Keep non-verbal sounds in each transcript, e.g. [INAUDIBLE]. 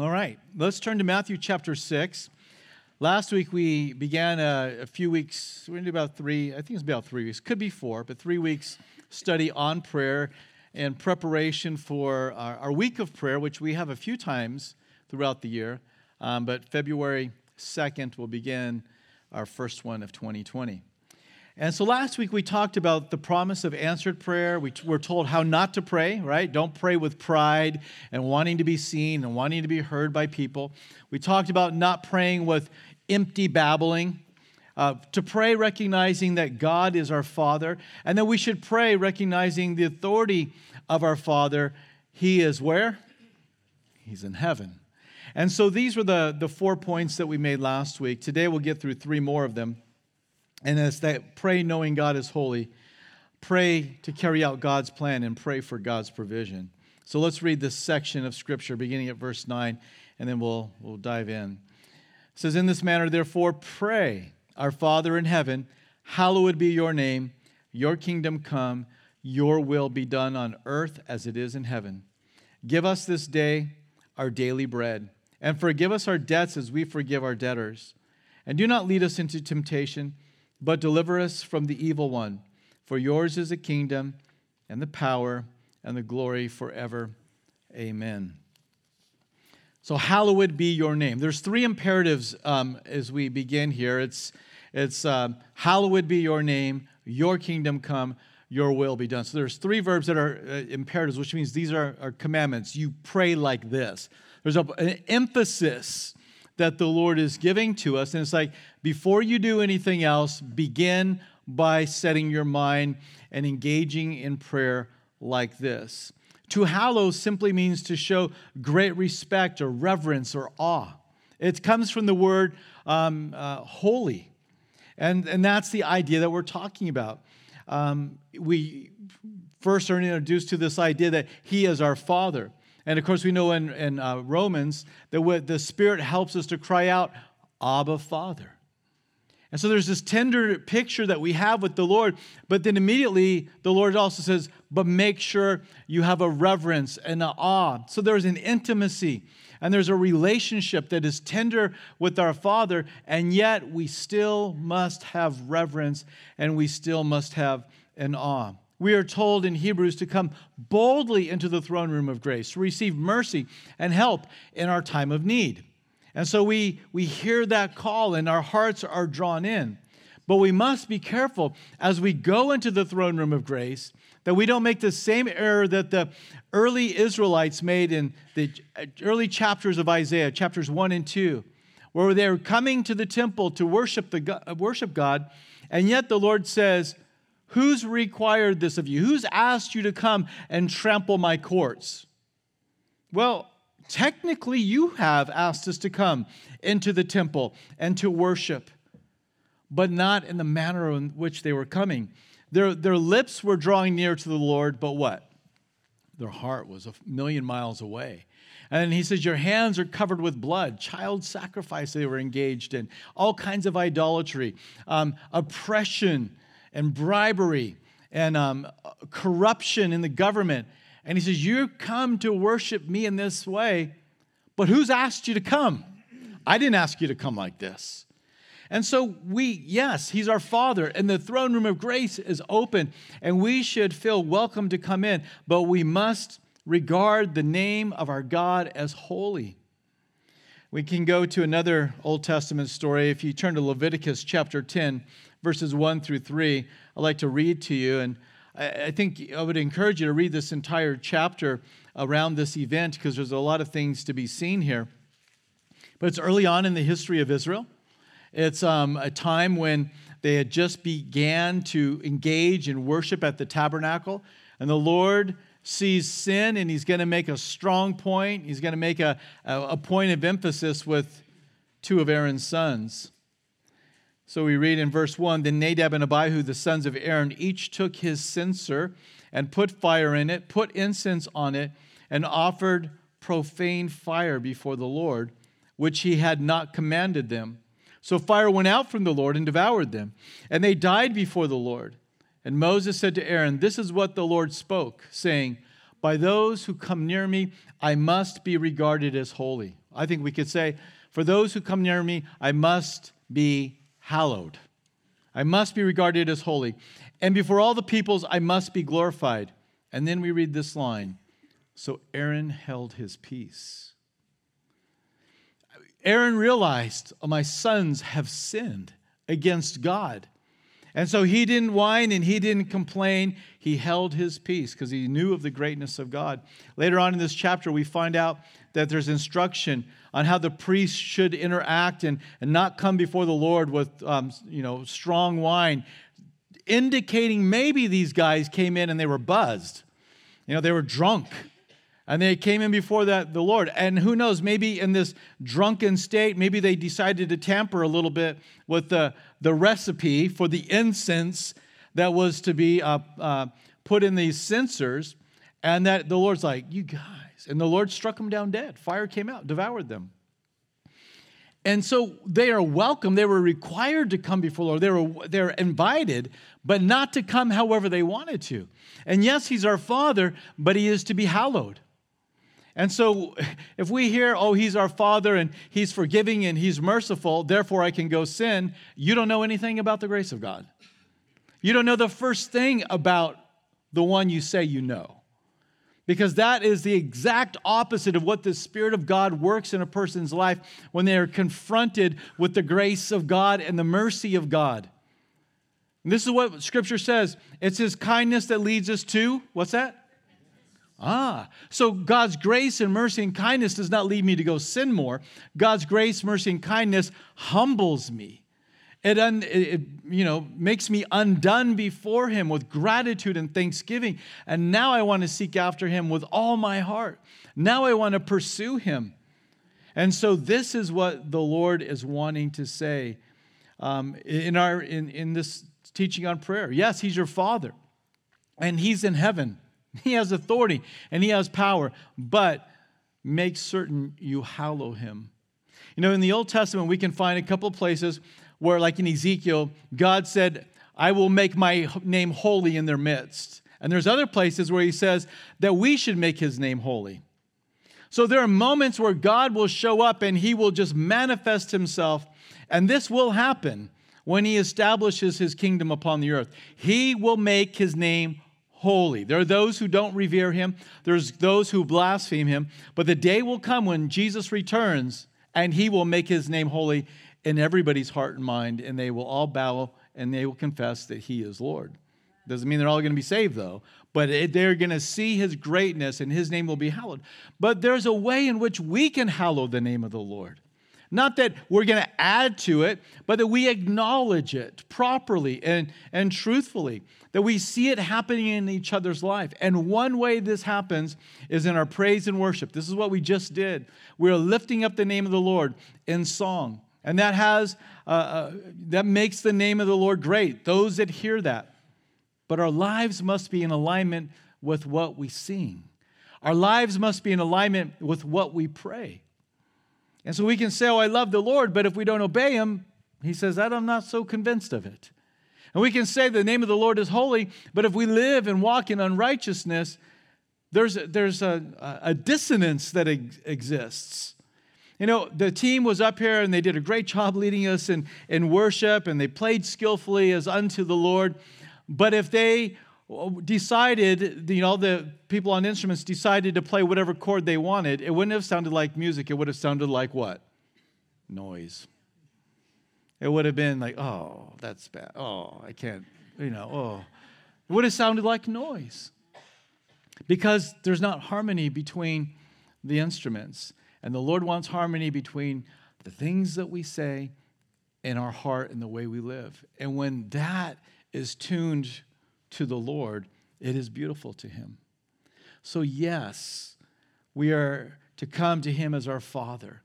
All right, let's turn to Matthew chapter 6. Last week we began a, a few weeks, we're going to do about three, I think it's about three weeks, could be four, but three weeks study on prayer and preparation for our, our week of prayer, which we have a few times throughout the year. Um, but February 2nd will begin our first one of 2020. And so last week we talked about the promise of answered prayer. We were told how not to pray, right? Don't pray with pride and wanting to be seen and wanting to be heard by people. We talked about not praying with empty babbling. Uh, to pray recognizing that God is our Father, and that we should pray recognizing the authority of our Father. He is where? He's in heaven. And so these were the, the four points that we made last week. Today we'll get through three more of them. And it's that pray knowing God is holy, pray to carry out God's plan, and pray for God's provision. So let's read this section of Scripture beginning at verse 9, and then we'll, we'll dive in. It says, In this manner, therefore, pray, Our Father in heaven, hallowed be your name, your kingdom come, your will be done on earth as it is in heaven. Give us this day our daily bread, and forgive us our debts as we forgive our debtors. And do not lead us into temptation but deliver us from the evil one. For yours is the kingdom and the power and the glory forever. Amen. So, hallowed be your name. There's three imperatives um, as we begin here. It's, it's um, hallowed be your name, your kingdom come, your will be done. So, there's three verbs that are uh, imperatives, which means these are, are commandments. You pray like this. There's a, an emphasis that the Lord is giving to us. And it's like, before you do anything else, begin by setting your mind and engaging in prayer like this. To hallow simply means to show great respect or reverence or awe. It comes from the word um, uh, holy. And, and that's the idea that we're talking about. Um, we first are introduced to this idea that He is our Father. And of course, we know in, in uh, Romans that the Spirit helps us to cry out, Abba, Father. And so there's this tender picture that we have with the Lord, but then immediately the Lord also says, but make sure you have a reverence and an awe. So there's an intimacy and there's a relationship that is tender with our Father, and yet we still must have reverence and we still must have an awe we are told in Hebrews to come boldly into the throne room of grace, to receive mercy and help in our time of need. And so we, we hear that call and our hearts are drawn in. But we must be careful as we go into the throne room of grace that we don't make the same error that the early Israelites made in the uh, early chapters of Isaiah, chapters 1 and 2, where they were coming to the temple to worship, the, uh, worship God, and yet the Lord says, Who's required this of you? Who's asked you to come and trample my courts? Well, technically, you have asked us to come into the temple and to worship, but not in the manner in which they were coming. Their, their lips were drawing near to the Lord, but what? Their heart was a million miles away. And he says, Your hands are covered with blood, child sacrifice they were engaged in, all kinds of idolatry, um, oppression and bribery and um, corruption in the government. And he says, You come to worship me in this way, but who's asked you to come? I didn't ask you to come like this. And so we, yes, he's our father, and the throne room of grace is open, and we should feel welcome to come in, but we must regard the name of our God as holy. We can go to another Old Testament story. If you turn to Leviticus chapter 10, verses 1 through 3, I'd like to read to you. And I think I would encourage you to read this entire chapter around this event because there's a lot of things to be seen here. But it's early on in the history of Israel. It's um, a time when they had just began to engage in worship at the tabernacle, and the Lord sees sin and he's going to make a strong point. He's going to make a, a, a point of emphasis with two of Aaron's sons. So we read in verse 1 Then Nadab and Abihu, the sons of Aaron, each took his censer and put fire in it, put incense on it, and offered profane fire before the Lord, which he had not commanded them. So fire went out from the Lord and devoured them, and they died before the Lord. And Moses said to Aaron, This is what the Lord spoke, saying, By those who come near me, I must be regarded as holy. I think we could say, For those who come near me, I must be hallowed. I must be regarded as holy. And before all the peoples, I must be glorified. And then we read this line So Aaron held his peace. Aaron realized, oh, My sons have sinned against God. And so he didn't whine and he didn't complain. He held his peace because he knew of the greatness of God. Later on in this chapter, we find out that there's instruction on how the priest should interact and, and not come before the Lord with um, you know, strong wine, indicating maybe these guys came in and they were buzzed. You know, they were drunk and they came in before that the Lord. And who knows, maybe in this drunken state, maybe they decided to tamper a little bit with the, the recipe for the incense that was to be uh, uh, put in these censers. And that the Lord's like, you guys. And the Lord struck them down dead. Fire came out, devoured them. And so they are welcome. They were required to come before the Lord. They were, they were invited, but not to come however they wanted to. And yes, He's our Father, but He is to be hallowed. And so, if we hear, oh, he's our father and he's forgiving and he's merciful, therefore I can go sin, you don't know anything about the grace of God. You don't know the first thing about the one you say you know. Because that is the exact opposite of what the Spirit of God works in a person's life when they are confronted with the grace of God and the mercy of God. And this is what Scripture says it's His kindness that leads us to, what's that? Ah, so God's grace and mercy and kindness does not lead me to go sin more. God's grace, mercy, and kindness humbles me. It, un, it, you know, makes me undone before Him with gratitude and thanksgiving. And now I want to seek after Him with all my heart. Now I want to pursue Him. And so this is what the Lord is wanting to say um, in, our, in, in this teaching on prayer. Yes, He's your Father, and He's in heaven. [LAUGHS] He has authority and he has power, but make certain you hallow him. You know, in the Old Testament, we can find a couple places where, like in Ezekiel, God said, I will make my name holy in their midst. And there's other places where he says that we should make his name holy. So there are moments where God will show up and he will just manifest himself. And this will happen when he establishes his kingdom upon the earth. He will make his name holy. There are those who don't revere him, there's those who blaspheme him, but the day will come when Jesus returns and he will make his name holy in everybody's heart and mind, and they will all bow and they will confess that he is Lord. Doesn't mean they're all going to be saved, though, but they're going to see his greatness and his name will be hallowed. But there's a way in which we can hallow the name of the Lord. Not that we're going to add to it, but that we acknowledge it properly and, and truthfully, that we see it happening in each other's life. And one way this happens is in our praise and worship. This is what we just did. We're lifting up the name of the Lord in song. And that has uh, uh, that makes the name of the Lord great. Those that hear that. But our lives must be in alignment with what we sing. Our lives must be in alignment with what we pray. And so we can say, Oh, I love the Lord, but if we don't obey him, he says, I'm not so convinced of it. And we can say the name of the Lord is holy, but if we live and walk in unrighteousness, there's, there's a, a dissonance that ex- exists. You know, the team was up here and they did a great job leading us in, in worship and they played skillfully as unto the Lord. But if they uh, decided, you know, the people on instruments decided to play whatever chord they wanted, it wouldn't have sounded like music. It would have sounded like what? Noise. It would have been like, oh, that's bad. Oh, I can't, you know, oh. It would have sounded like noise because there's not harmony between the instruments. And the Lord wants harmony between the things that we say in our heart and the way we live. And when that is tuned to the Lord, it is beautiful to him. So, yes, we are to come to him as our Father,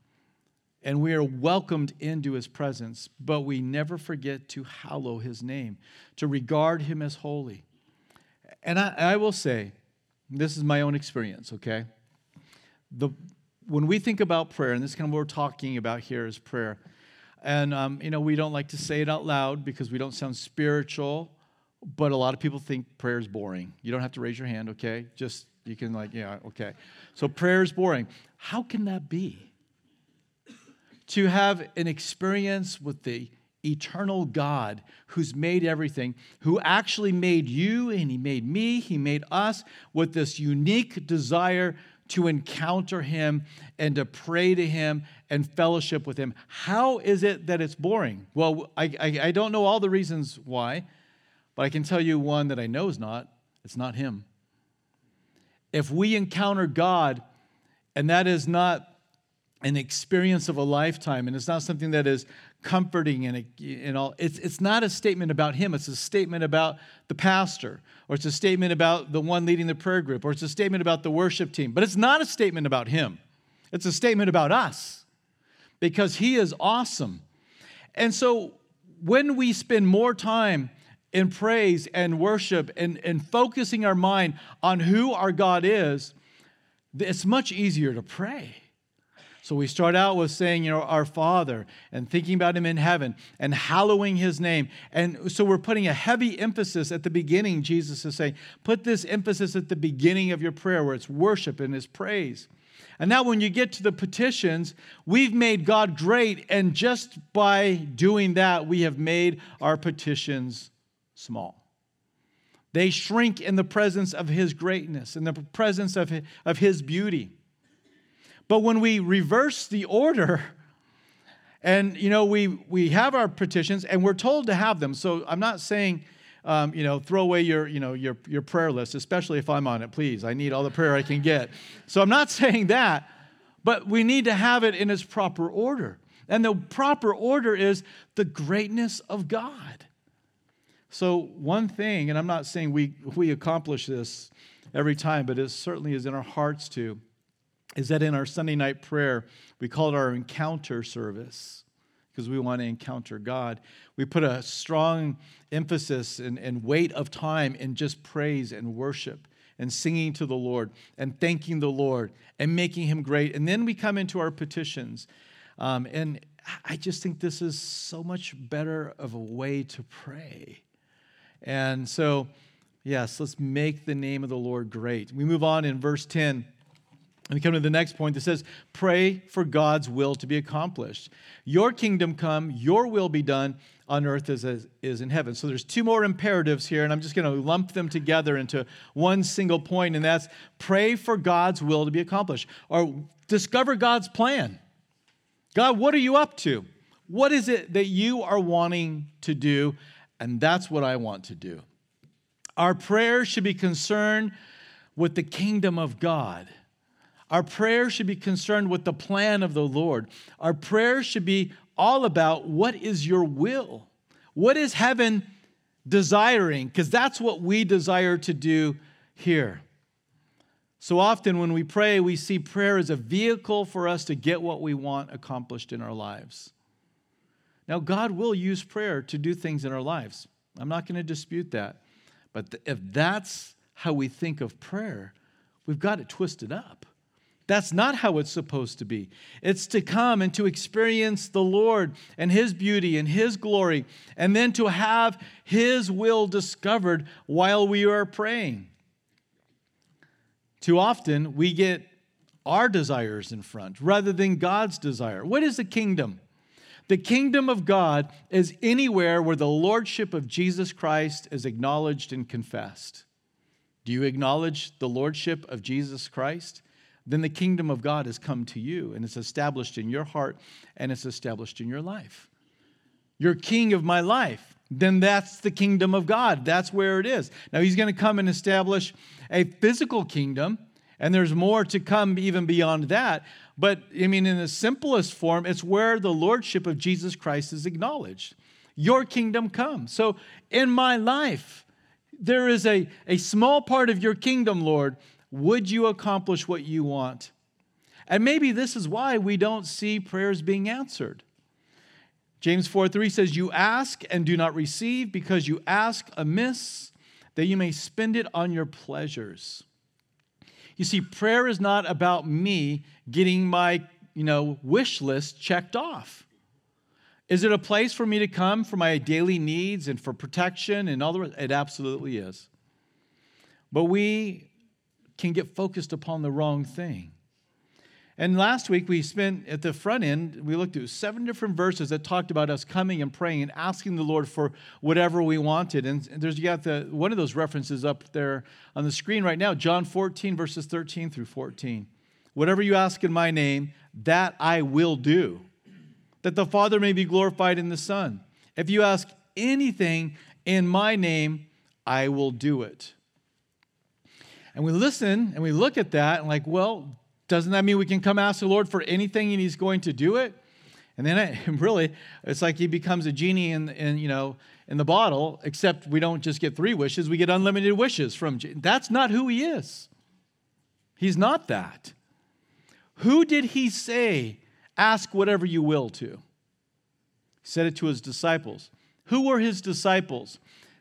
and we are welcomed into his presence, but we never forget to hallow his name, to regard him as holy. And I, I will say, this is my own experience, okay? The, when we think about prayer, and this is kind of what we're talking about here is prayer, and um, you know we don't like to say it out loud because we don't sound spiritual but a lot of people think prayer is boring. You don't have to raise your hand, okay? Just, you can, like, yeah, okay. So prayer is boring. How can that be? to have an experience with the eternal God who's made everything, who actually made you and He made me, He made us with this unique desire to encounter Him and to pray to Him and fellowship with Him. How is it that it's boring? Well, I, I, I don't know all the reasons why, but I can tell you one that I know is not it's not Him. If we encounter God, and that is not an experience of a lifetime, and it's not something that is comforting and, and all. It's, it's not a statement about him, it's a statement about the pastor, or it's a statement about the one leading the prayer group, or it's a statement about the worship team. But it's not a statement about him, it's a statement about us because he is awesome. And so when we spend more time in praise and worship and, and focusing our mind on who our God is, it's much easier to pray. So we start out with saying, you know, our Father and thinking about Him in heaven and hallowing His name. And so we're putting a heavy emphasis at the beginning, Jesus is saying, put this emphasis at the beginning of your prayer where it's worship and His praise. And now, when you get to the petitions, we've made God great, and just by doing that, we have made our petitions small. They shrink in the presence of His greatness, in the presence of His beauty. But when we reverse the order, and you know, we we have our petitions and we're told to have them. So I'm not saying um, you know, throw away your, you know, your, your prayer list, especially if I'm on it, please. I need all the prayer I can get. So I'm not [LAUGHS] saying that, but we need to have it in its proper order. And the proper order is the greatness of God. So, one thing, and I'm not saying we, we accomplish this every time, but it certainly is in our hearts to, is that in our Sunday night prayer, we call it our encounter service because we want to encounter God. We put a strong emphasis and, and weight of time in just praise and worship and singing to the Lord and thanking the Lord and making Him great. And then we come into our petitions. Um, and I just think this is so much better of a way to pray. And so, yes, let's make the name of the Lord great. We move on in verse 10. And we come to the next point that says, Pray for God's will to be accomplished. Your kingdom come, your will be done on earth as is in heaven. So there's two more imperatives here, and I'm just going to lump them together into one single point, and that's pray for God's will to be accomplished. Or discover God's plan. God, what are you up to? What is it that you are wanting to do? And that's what I want to do. Our prayers should be concerned with the kingdom of God our prayer should be concerned with the plan of the Lord. Our prayer should be all about what is your will? What is heaven desiring? Because that's what we desire to do here. So often when we pray, we see prayer as a vehicle for us to get what we want accomplished in our lives. Now, God will use prayer to do things in our lives. I'm not going to dispute that. But if that's how we think of prayer, we've got it twisted up. That's not how it's supposed to be. It's to come and to experience the Lord and His beauty and His glory, and then to have His will discovered while we are praying. Too often, we get our desires in front rather than God's desire. What is the kingdom? The kingdom of God is anywhere where the lordship of Jesus Christ is acknowledged and confessed. Do you acknowledge the lordship of Jesus Christ? Then the kingdom of God has come to you and it's established in your heart and it's established in your life. You're king of my life. Then that's the kingdom of God. That's where it is. Now, he's going to come and establish a physical kingdom, and there's more to come even beyond that. But I mean, in the simplest form, it's where the lordship of Jesus Christ is acknowledged. Your kingdom come. So, in my life, there is a, a small part of your kingdom, Lord, would you accomplish what you want? And maybe this is why we don't see prayers being answered. James 4 3 says, You ask and do not receive because you ask amiss, that you may spend it on your pleasures. You see, prayer is not about me getting my you know, wish list checked off. Is it a place for me to come for my daily needs and for protection and all the rest? It absolutely is. But we can get focused upon the wrong thing. And last week we spent at the front end, we looked at seven different verses that talked about us coming and praying and asking the Lord for whatever we wanted. And there's you got the one of those references up there on the screen right now, John 14, verses 13 through 14. Whatever you ask in my name, that I will do, that the Father may be glorified in the Son. If you ask anything in my name, I will do it. And we listen and we look at that and, like, well, doesn't that mean we can come ask the Lord for anything and He's going to do it? And then it, [LAUGHS] really, it's like He becomes a genie in, in, you know, in the bottle, except we don't just get three wishes, we get unlimited wishes from. That's not who He is. He's not that. Who did He say, ask whatever you will to? He said it to His disciples. Who were His disciples?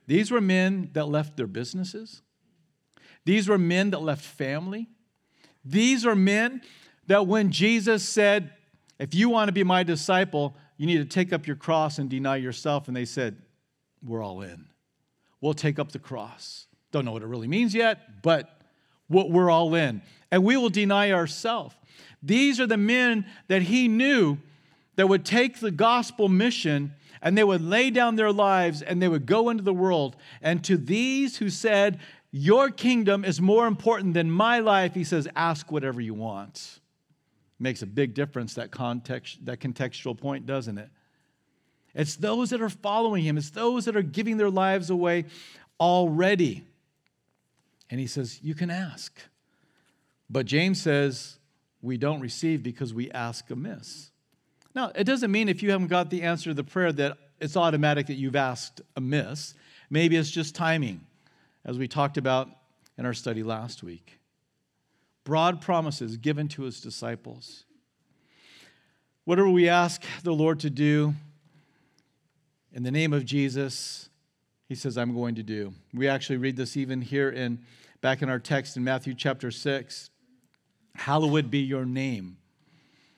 These were men that left their businesses. These were men that left family. These are men that when Jesus said, If you want to be my disciple, you need to take up your cross and deny yourself. And they said, We're all in. We'll take up the cross. Don't know what it really means yet, but we're all in. And we will deny ourselves. These are the men that he knew that would take the gospel mission and they would lay down their lives and they would go into the world. And to these who said, Your kingdom is more important than my life, he says, Ask whatever you want. Makes a big difference, that context, that contextual point, doesn't it? It's those that are following him, it's those that are giving their lives away already. And he says, You can ask. But James says, We don't receive because we ask amiss. Now, it doesn't mean if you haven't got the answer to the prayer that it's automatic that you've asked amiss. Maybe it's just timing, as we talked about in our study last week. Broad promises given to his disciples. Whatever we ask the Lord to do in the name of Jesus, he says, I'm going to do. We actually read this even here in back in our text in Matthew chapter 6. Hallowed be your name.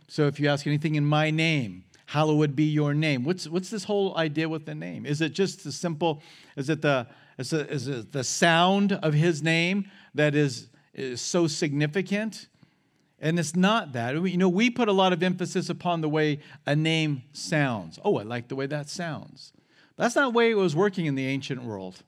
So if you ask anything in my name, hallowed be your name. What's, what's this whole idea with the name? Is it just the simple, is it the, is it, is it the sound of his name that is, is so significant? And it's not that. You know, we put a lot of emphasis upon the way a name sounds. Oh, I like the way that sounds. That's not the way it was working in the ancient world.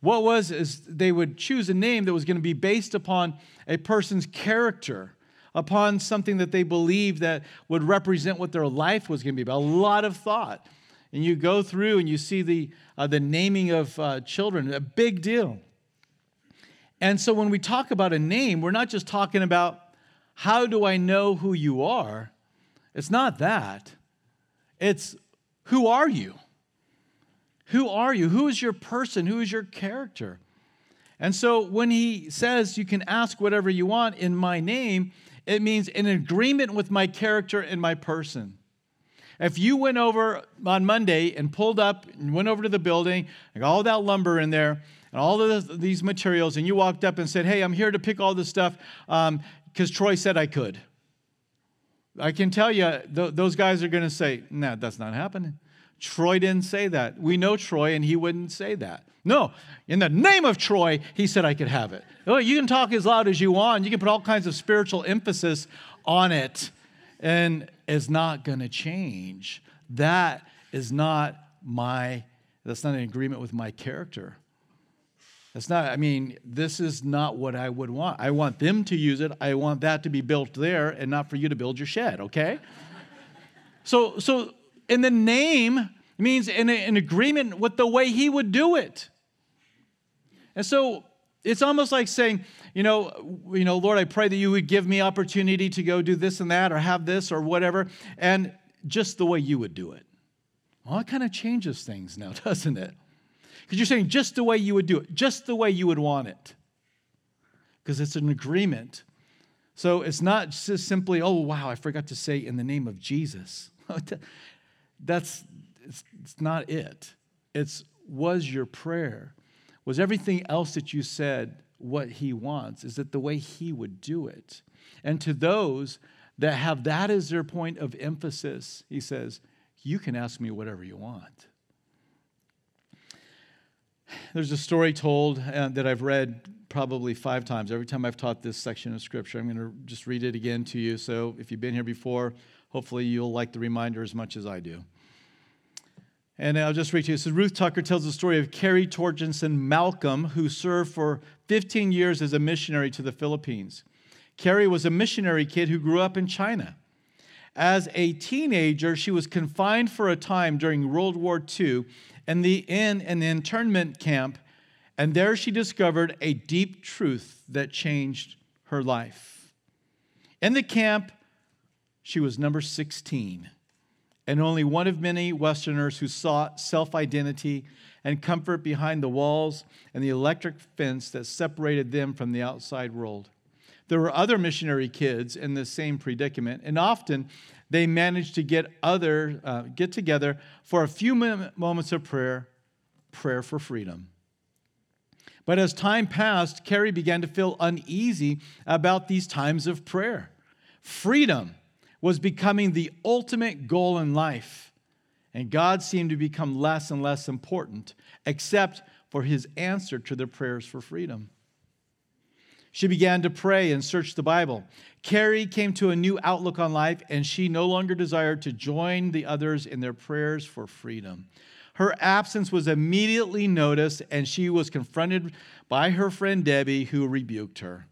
What was is they would choose a name that was going to be based upon a person's character upon something that they believed that would represent what their life was going to be about. A lot of thought. And you go through and you see the, uh, the naming of uh, children, a big deal. And so when we talk about a name, we're not just talking about how do I know who you are? It's not that. It's who are you? Who are you? Who is your person? Who is your character? And so when he says you can ask whatever you want in my name, it means in agreement with my character and my person. If you went over on Monday and pulled up and went over to the building and got all that lumber in there and all of these materials, and you walked up and said, Hey, I'm here to pick all this stuff because um, Troy said I could. I can tell you, th- those guys are going to say, No, nah, that's not happening. Troy didn't say that. We know Troy, and he wouldn't say that. No, in the name of Troy, he said I could have it. Oh, you can talk as loud as you want. You can put all kinds of spiritual emphasis on it, and is not going to change. That is not my, that's not an agreement with my character. That's not, I mean, this is not what I would want. I want them to use it. I want that to be built there and not for you to build your shed, okay? [LAUGHS] so, so in the name means in, in agreement with the way he would do it. And so it's almost like saying, you know, you know, Lord, I pray that you would give me opportunity to go do this and that or have this or whatever, and just the way you would do it. Well, it kind of changes things now, [LAUGHS] doesn't it? Because you're saying just the way you would do it, just the way you would want it. Because it's an agreement. So it's not just simply, oh, wow, I forgot to say in the name of Jesus. [LAUGHS] That's it's, it's not it. It's was your prayer, was everything else that you said what he wants? Is it the way he would do it? And to those that have that as their point of emphasis, he says, You can ask me whatever you want. There's a story told uh, that I've read probably five times every time I've taught this section of Scripture. I'm going to just read it again to you. So if you've been here before, hopefully you'll like the reminder as much as I do. And I'll just read to you. So Ruth Tucker tells the story of Carrie Torgenson Malcolm, who served for 15 years as a missionary to the Philippines. Carrie was a missionary kid who grew up in China. As a teenager, she was confined for a time during World War II in, the, in an internment camp, and there she discovered a deep truth that changed her life. In the camp, she was number 16 and only one of many Westerners who sought self identity and comfort behind the walls and the electric fence that separated them from the outside world. There were other missionary kids in the same predicament, and often they managed to get other uh, get together for a few moments of prayer, prayer for freedom. But as time passed, Carrie began to feel uneasy about these times of prayer. Freedom was becoming the ultimate goal in life, and God seemed to become less and less important, except for his answer to their prayers for freedom. She began to pray and search the Bible. Carrie came to a new outlook on life, and she no longer desired to join the others in their prayers for freedom. Her absence was immediately noticed, and she was confronted by her friend Debbie, who rebuked her.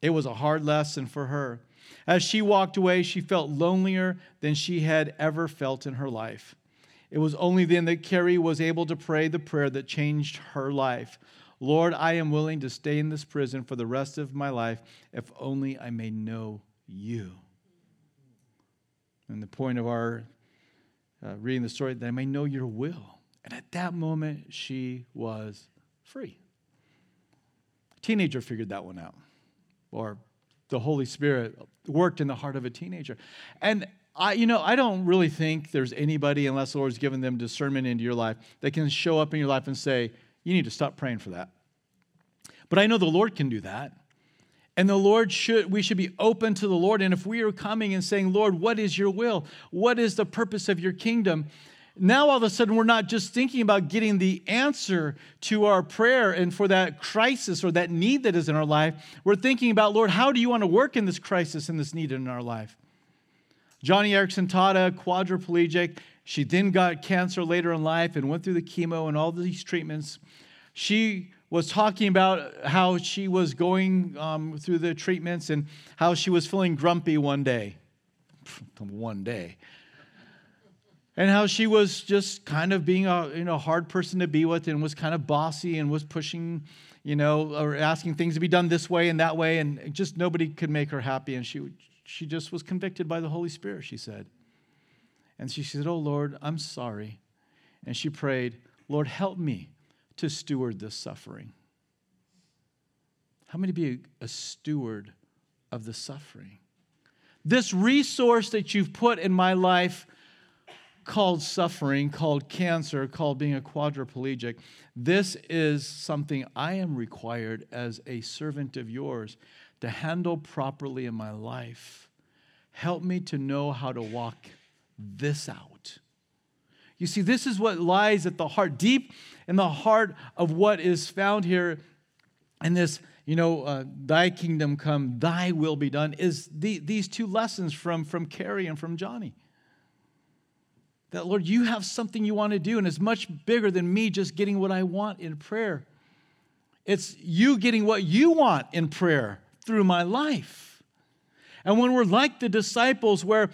It was a hard lesson for her. As she walked away, she felt lonelier than she had ever felt in her life. It was only then that Carrie was able to pray the prayer that changed her life. Lord, I am willing to stay in this prison for the rest of my life if only I may know you. And the point of our uh, reading the story, that I may know your will. And at that moment, she was free. A teenager figured that one out, or the Holy Spirit worked in the heart of a teenager. And I, you know, I don't really think there's anybody, unless the Lord's given them discernment into your life, that can show up in your life and say, you need to stop praying for that. But I know the Lord can do that. And the Lord should, we should be open to the Lord. And if we are coming and saying, Lord, what is your will? What is the purpose of your kingdom? Now, all of a sudden, we're not just thinking about getting the answer to our prayer and for that crisis or that need that is in our life. We're thinking about, Lord, how do you want to work in this crisis and this need in our life? Joni Eareckson Tada, quadriplegic. She then got cancer later in life and went through the chemo and all these treatments. She was talking about how she was going um, through the treatments and how she was feeling grumpy one day. [LAUGHS] one day and how she was just kind of being a you know hard person to be with and was kind of bossy and was pushing you know or asking things to be done this way and that way. And just nobody could make her happy. And she she just was convicted by the holy spirit she said. And she said oh lord i'm sorry. And she prayed lord help me to steward this suffering. How many be a steward of the suffering? This resource that you've put in my life called suffering, called cancer, called being a quadriplegic. This is something I am required as a servant of yours to handle properly in my life. Help me to know how to walk this out. You see, this is what lies at the heart, deep in the heart of what is found here in this, you know, uh, thy kingdom come, thy will be done, is the, these two lessons from, from Carrie and from Joni that, Lord, you have something you want to do, and it's much bigger than me just getting what I want in prayer. It's you getting what you want in prayer through my life. And when we're like the disciples, where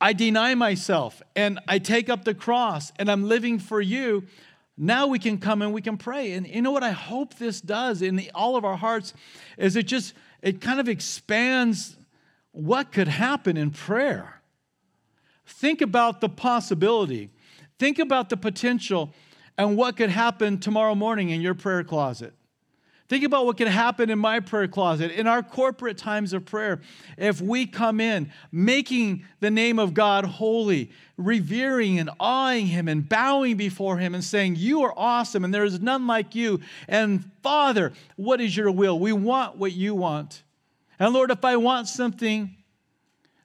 I deny myself and I take up the cross and I'm living for you, now we can come and we can pray. And you know what I hope this does in the, all of our hearts is it just, it kind of expands what could happen in prayer. Think about the possibility. Think about the potential and what could happen tomorrow morning in your prayer closet. Think about what could happen in my prayer closet, in our corporate times of prayer, if we come in making the name of God holy, revering and awing Him and bowing before Him and saying, You are awesome and there is none like you. And Father, what is your will? We want what you want. And Lord, if I want something,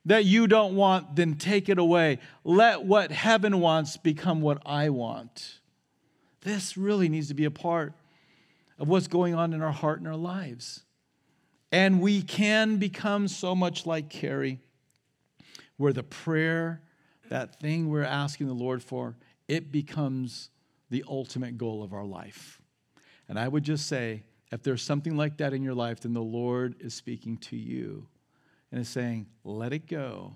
that you don't want, then take it away. Let what heaven wants become what I want. This really needs to be a part of what's going on in our heart and our lives. And we can become so much like Carrie, where the prayer, that thing we're asking the Lord for, it becomes the ultimate goal of our life. And I would just say, if there's something like that in your life, then the Lord is speaking to you and is saying, let it go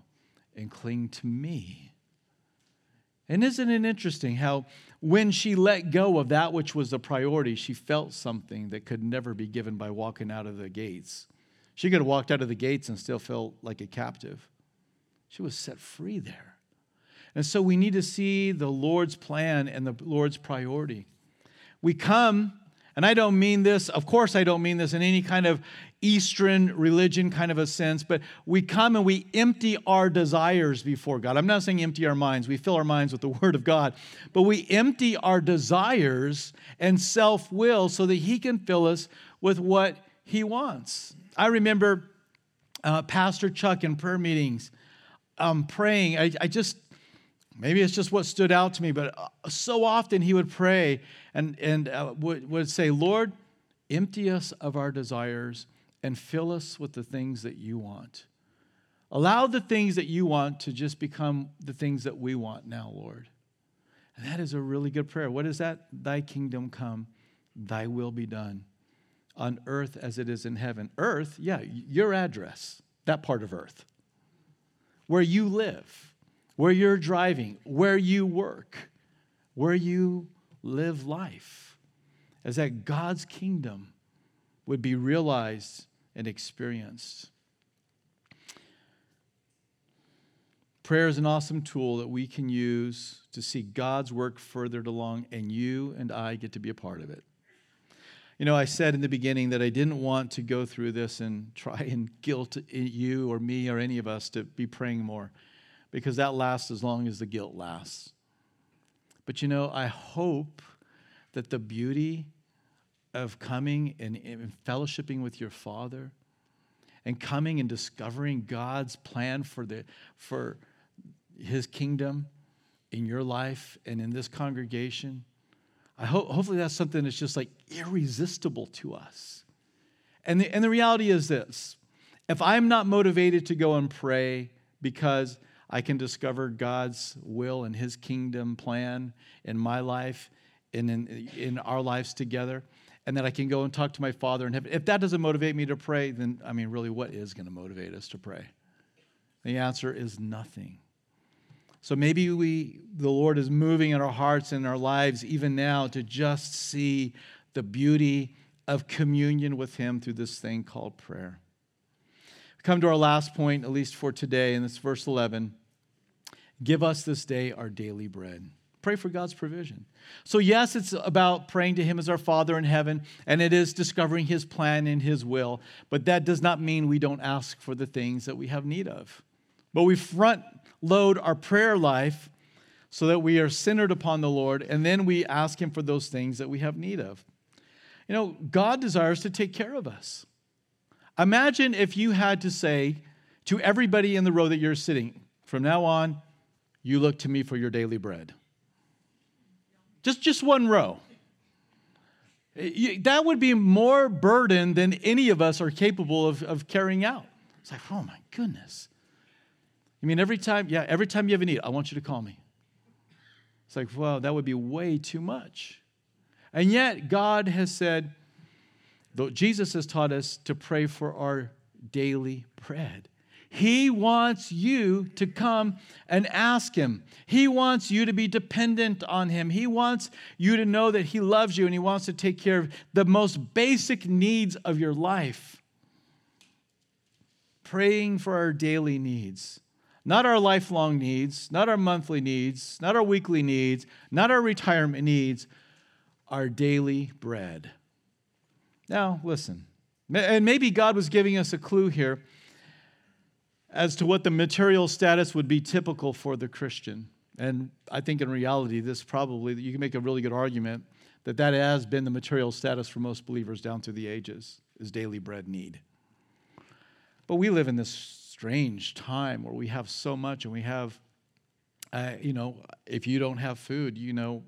and cling to me. And isn't it interesting how when she let go of that which was a priority, she felt something that could never be given by walking out of the gates? She could have walked out of the gates and still felt like a captive. She was set free there. And so we need to see the Lord's plan and the Lord's priority. We come and I don't mean this, of course, I don't mean this in any kind of Eastern religion kind of a sense, but we come and we empty our desires before God. I'm not saying empty our minds, we fill our minds with the [LAUGHS] Word of God, but we empty our desires and self will so that He can fill us with what He wants. I remember uh, Pastor Chuck in prayer meetings um, praying. I, I just, maybe it's just what stood out to me, but uh, so often he would pray and, and uh, would, would say, Lord, empty us of our desires and fill us with the things that you want. Allow the things that you want to just become the things that we want now, Lord. And that is a really good prayer. What is that? Thy kingdom come, thy will be done on earth as it is in heaven. Earth, yeah, your address, that part of earth, where you live, where you're driving, where you work, where you live life, as that God's kingdom would be realized and experienced. Prayer is an awesome tool that we can use to see God's work furthered along, and you and I get to be a part of it. You know, I said in the beginning that I didn't want to go through this and try and guilt you or me or any of us to be praying more because that lasts as long as the guilt lasts. But you know, I hope that the beauty of coming and, and fellowshipping with your Father and coming and discovering God's plan for, the, for His kingdom in your life and in this congregation, I hope hopefully that's something that's just like irresistible to us. And the, and the reality is this if I'm not motivated to go and pray because I can discover God's will and His kingdom plan in my life and in, in our lives together, and that I can go and talk to my Father in heaven. If that doesn't motivate me to pray, then I mean, really, what is going to motivate us to pray? The answer is nothing. So maybe we, the Lord is moving in our hearts and our lives even now to just see the beauty of communion with Him through this thing called prayer. We come to our last point, at least for today, and it's verse 11. Give us this day our daily bread. Pray for God's provision. So, yes, it's about praying to Him as our Father in heaven, and it is discovering His plan and His will, but that does not mean we don't ask for the things that we have need of. But we front load our prayer life so that we are centered upon the Lord, and then we ask Him for those things that we have need of. You know, God desires to take care of us. Imagine if you had to say to everybody in the row that you're sitting, from now on, you look to me for your daily bread. Just, just one row. That would be more burden than any of us are capable of, of carrying out. It's like, oh my goodness. You mean every time, yeah, every time you have a need, I want you to call me. It's like, well, that would be way too much. And yet, God has said, though Jesus has taught us to pray for our daily bread. He wants you to come and ask Him. He wants you to be dependent on Him. He wants you to know that He loves you and He wants to take care of the most basic needs of your life. Praying for our daily needs not our lifelong needs, not our monthly needs, not our weekly needs, not our retirement needs, our daily bread. Now, listen, and maybe God was giving us a clue here as to what the material status would be typical for the Christian. And I think in reality, this probably, you can make a really good argument that that has been the material status for most believers down through the ages, is daily bread need. But we live in this strange time where we have so much and we have, uh, you know, if you don't have food, you know,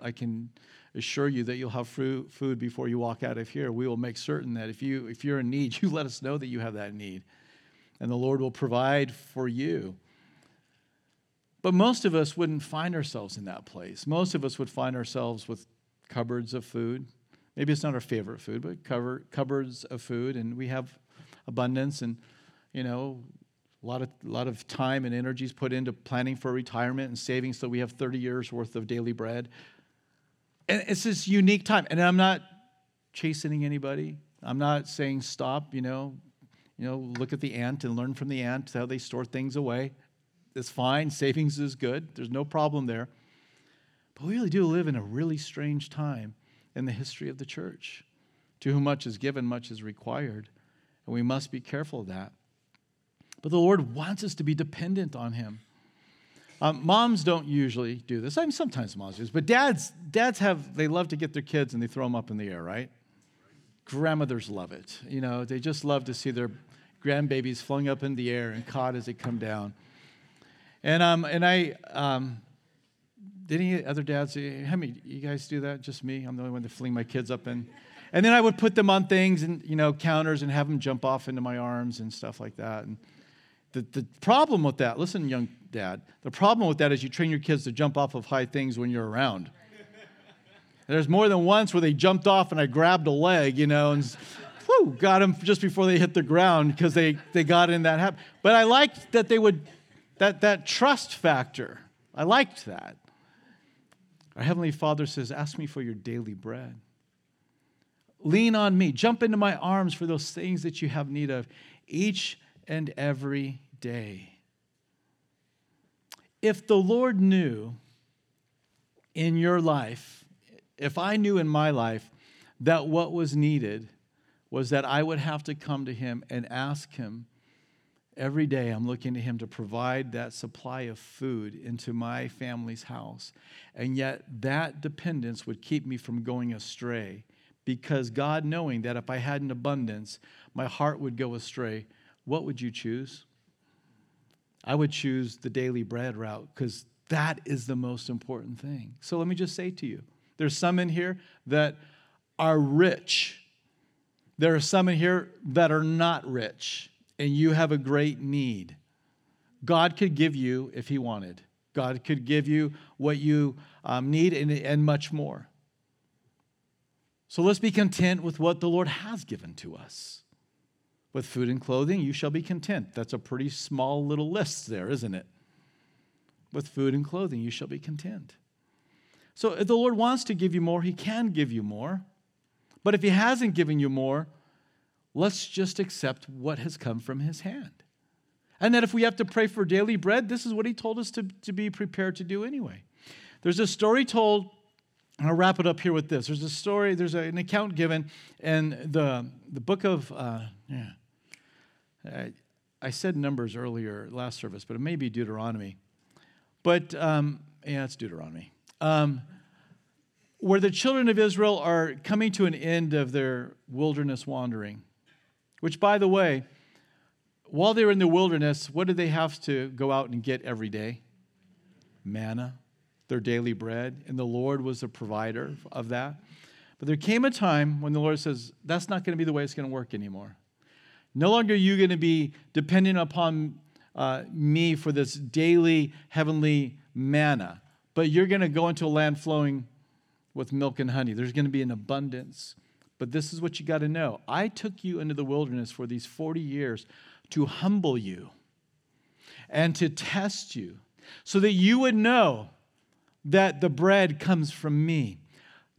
I can assure you that you'll have food before you walk out of here. We will make certain that if, you, if you're in need, [LAUGHS] you let us know that you have that need. And the Lord will provide for you. But most of us wouldn't find ourselves in that place. Most of us would find ourselves with cupboards of food. Maybe it's not our favorite food, but cover, cupboards of food, and we have abundance and, you know, a lot of, a lot of time and energies put into planning for retirement and saving so we have 30 years worth of daily bread. And it's this unique time. And I'm not chastening anybody. I'm not saying stop, you know, you know, look at the ant and learn from the ant how they store things away. It's fine. Savings is good. There's no problem there. But we really do live in a really strange time in the history of the church. To whom much is given, much is required. And we must be careful of that. But the Lord wants us to be dependent on Him. Um, moms don't usually do this. I mean, sometimes moms do, this, but dads, dads have, they love to get their kids and they throw them up in the air, right? Grandmothers love it. You know, they just love to see their grandbabies flung up in the air and caught as they come down. And, um, and I, um, did any other dads, how many, you guys do that? Just me? I'm the only one to fling my kids up in. And then I would put them on things and, you know, counters and have them jump off into my arms and stuff like that. And the, the problem with that, listen, young dad, the problem with that is you train your kids to jump off of high things when you're around. There's more than once where they jumped off and I grabbed a leg, you know, and whew, got them just before they hit the ground because they, they got in that habit. But I liked that they would, that, that trust factor. I liked that. Our Heavenly Father says, Ask me for your daily bread. Lean on me. Jump into my arms for those things that you have need of each and every day. If the Lord knew in your life, if I knew in my life that what was needed was that I would have to come to Him and ask Him every day, I'm looking to Him to provide that supply of food into my family's house. And yet, that dependence would keep me from going astray because God, knowing that if I had an abundance, my heart would go astray, what would you choose? I would choose the daily bread route because that is the most important thing. So let me just say to you there's some in here that are rich, there are some in here that are not rich, and you have a great need. God could give you if He wanted. God could give you what you um, need and, and much more. So let's be content with what the Lord has given to us. With food and clothing, you shall be content. That's a pretty small little list there, isn't it? With food and clothing, you shall be content. So if the Lord wants to give you more, He can give you more. But if He hasn't given you more, let's just accept what has come from His hand. And that if we have to pray for daily bread, this is what He told us to, to be prepared to do anyway. There's a story told I'll wrap it up here with this. There's a story, there's an account given in the, the book of, uh, yeah, I, I said numbers earlier last service, but it may be Deuteronomy. But um, yeah, it's Deuteronomy. Um, where the children of Israel are coming to an end of their wilderness wandering, which, by the way, while they were in the wilderness, what did they have to go out and get every day? Manna, their daily bread, and the Lord was the provider of that. But there came a time when the Lord says, That's not going to be the way it's going to work anymore. No longer are you going to be dependent upon uh, me for this daily heavenly manna, but you're going to go into a land flowing with milk and honey. There's going to be an abundance. But this is what you got to know I took you into the wilderness for these 40 years to humble you and to test you so that you would know that the bread comes from me.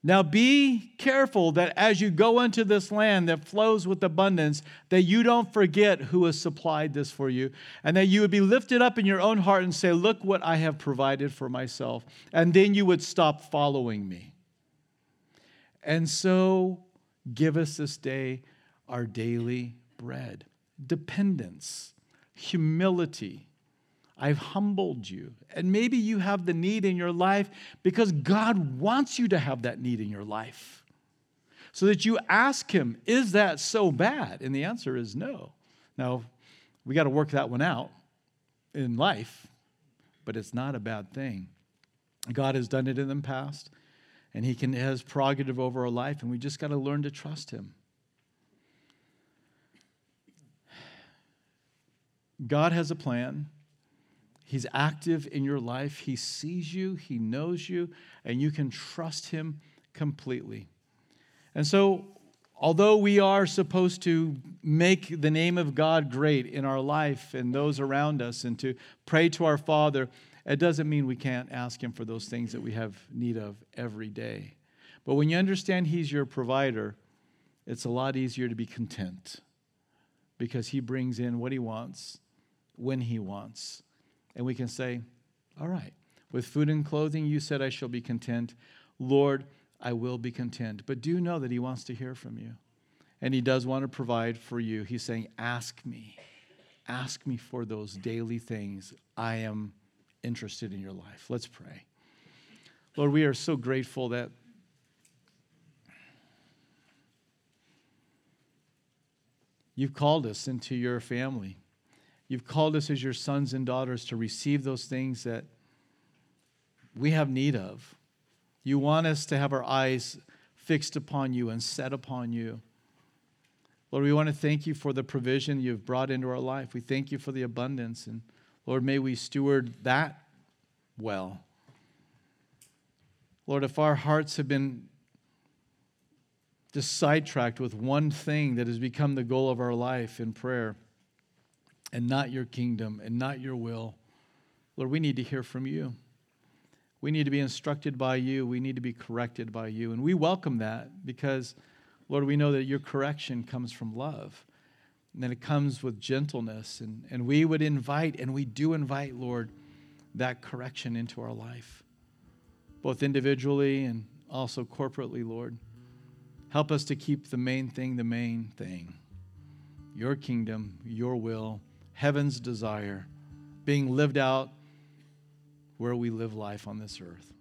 Now be careful that as you go into this land that flows with abundance, that you don't forget who has supplied this for you, and that you would be lifted up in your own heart and say, Look what I have provided for myself. And then you would stop following me. And so give us this day our daily bread. Dependence, humility, I've humbled you. And maybe you have the need in your life because God wants you to have that need in your life. So that you ask Him, is that so bad? And the answer is no. Now, we got to work that one out in life, but it's not a bad thing. God has done it in the past. and He can has prerogative over our life, and we just got to learn to trust Him. God has a plan. He's active in your life. He sees you, He knows you, and you can trust Him completely. And so, although we are supposed to make the name of God great in our life and those around us and to pray to our Father, it doesn't mean we can't ask Him for those things that we have need of every day. But when you understand He's your provider, it's a lot easier to be content because He brings in what He wants when He wants. And we can say, All right, with food and clothing, you said I shall be content. Lord, I will be content. But do know that He wants to hear from you. And He does want to provide for you. He's saying, Ask me. Ask me for those daily things. I am interested in your life. Let's pray. Lord, we are so grateful that you've called us into your family. You've called us as your sons and daughters to receive those things that we have need of. You want us to have our eyes fixed upon you and set upon you. Lord, we want to thank you for the provision you've brought into our life. We thank you for the abundance. And Lord, may we steward that well. Lord, if our hearts have been just sidetracked with one thing that has become the goal of our life in prayer and not your kingdom and not your will, Lord, we need to hear from you. We need to be instructed by you. We need to be corrected by you. And we welcome that because, Lord, we know that your correction comes from love. And it comes with gentleness. And, and we would invite, and we do invite, Lord, that correction into our life, both individually and also corporately, Lord. Help us to keep the main thing the main thing your kingdom, your will, heaven's desire being lived out where we live life on this earth.